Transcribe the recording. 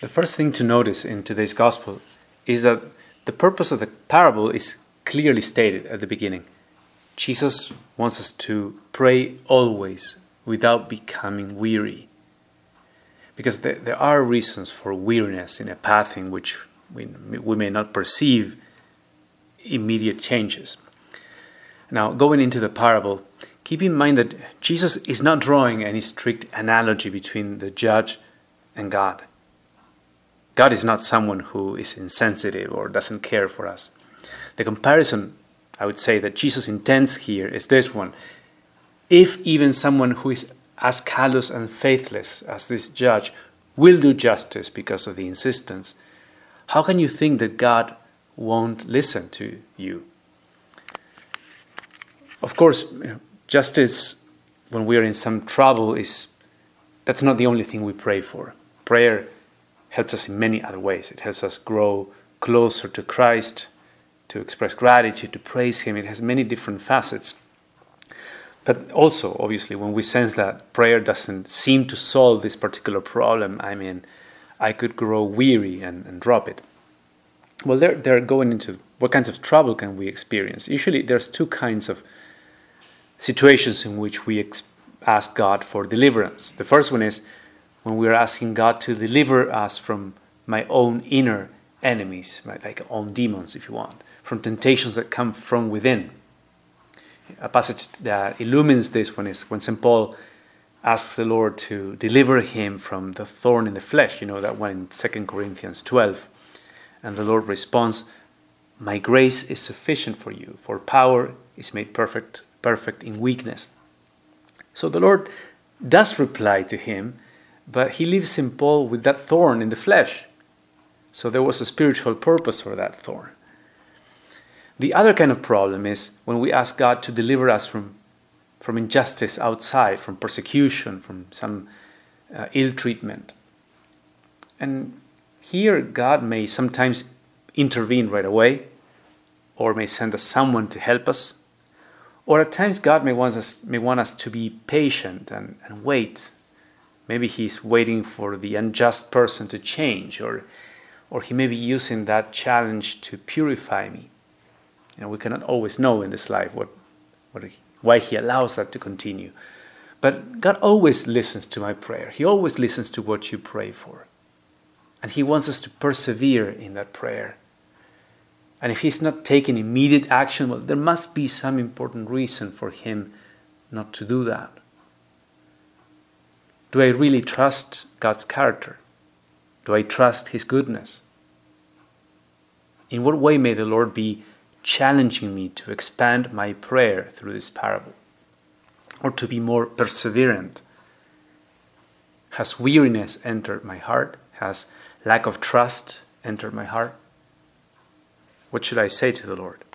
The first thing to notice in today's gospel is that the purpose of the parable is clearly stated at the beginning. Jesus wants us to pray always without becoming weary. Because there, there are reasons for weariness in a path in which we, we may not perceive immediate changes. Now, going into the parable, keep in mind that Jesus is not drawing any strict analogy between the judge and God. God is not someone who is insensitive or doesn't care for us. The comparison I would say that Jesus intends here is this one. If even someone who is as callous and faithless as this judge will do justice because of the insistence, how can you think that God won't listen to you? Of course, justice when we are in some trouble is that's not the only thing we pray for. Prayer helps us in many other ways. It helps us grow closer to Christ, to express gratitude, to praise Him. It has many different facets. But also, obviously, when we sense that prayer doesn't seem to solve this particular problem, I mean, I could grow weary and, and drop it. Well, they're, they're going into what kinds of trouble can we experience? Usually, there's two kinds of situations in which we ex- ask God for deliverance. The first one is when we are asking God to deliver us from my own inner enemies, right? like own demons, if you want from temptations that come from within. A passage that illumines this one is when St. Paul asks the Lord to deliver him from the thorn in the flesh, you know, that one in 2 Corinthians 12. And the Lord responds, My grace is sufficient for you, for power is made perfect, perfect in weakness. So the Lord does reply to him, but he leaves St. Paul with that thorn in the flesh. So there was a spiritual purpose for that thorn. The other kind of problem is when we ask God to deliver us from, from injustice outside, from persecution, from some uh, ill treatment. And here, God may sometimes intervene right away, or may send us someone to help us. Or at times, God may want us, may want us to be patient and, and wait. Maybe He's waiting for the unjust person to change, or, or He may be using that challenge to purify me. You know, we cannot always know in this life what, what why He allows that to continue. But God always listens to my prayer. He always listens to what you pray for. And He wants us to persevere in that prayer. And if He's not taking immediate action, well, there must be some important reason for Him not to do that. Do I really trust God's character? Do I trust His goodness? In what way may the Lord be challenging me to expand my prayer through this parable or to be more perseverant? Has weariness entered my heart? Has lack of trust entered my heart? What should I say to the Lord?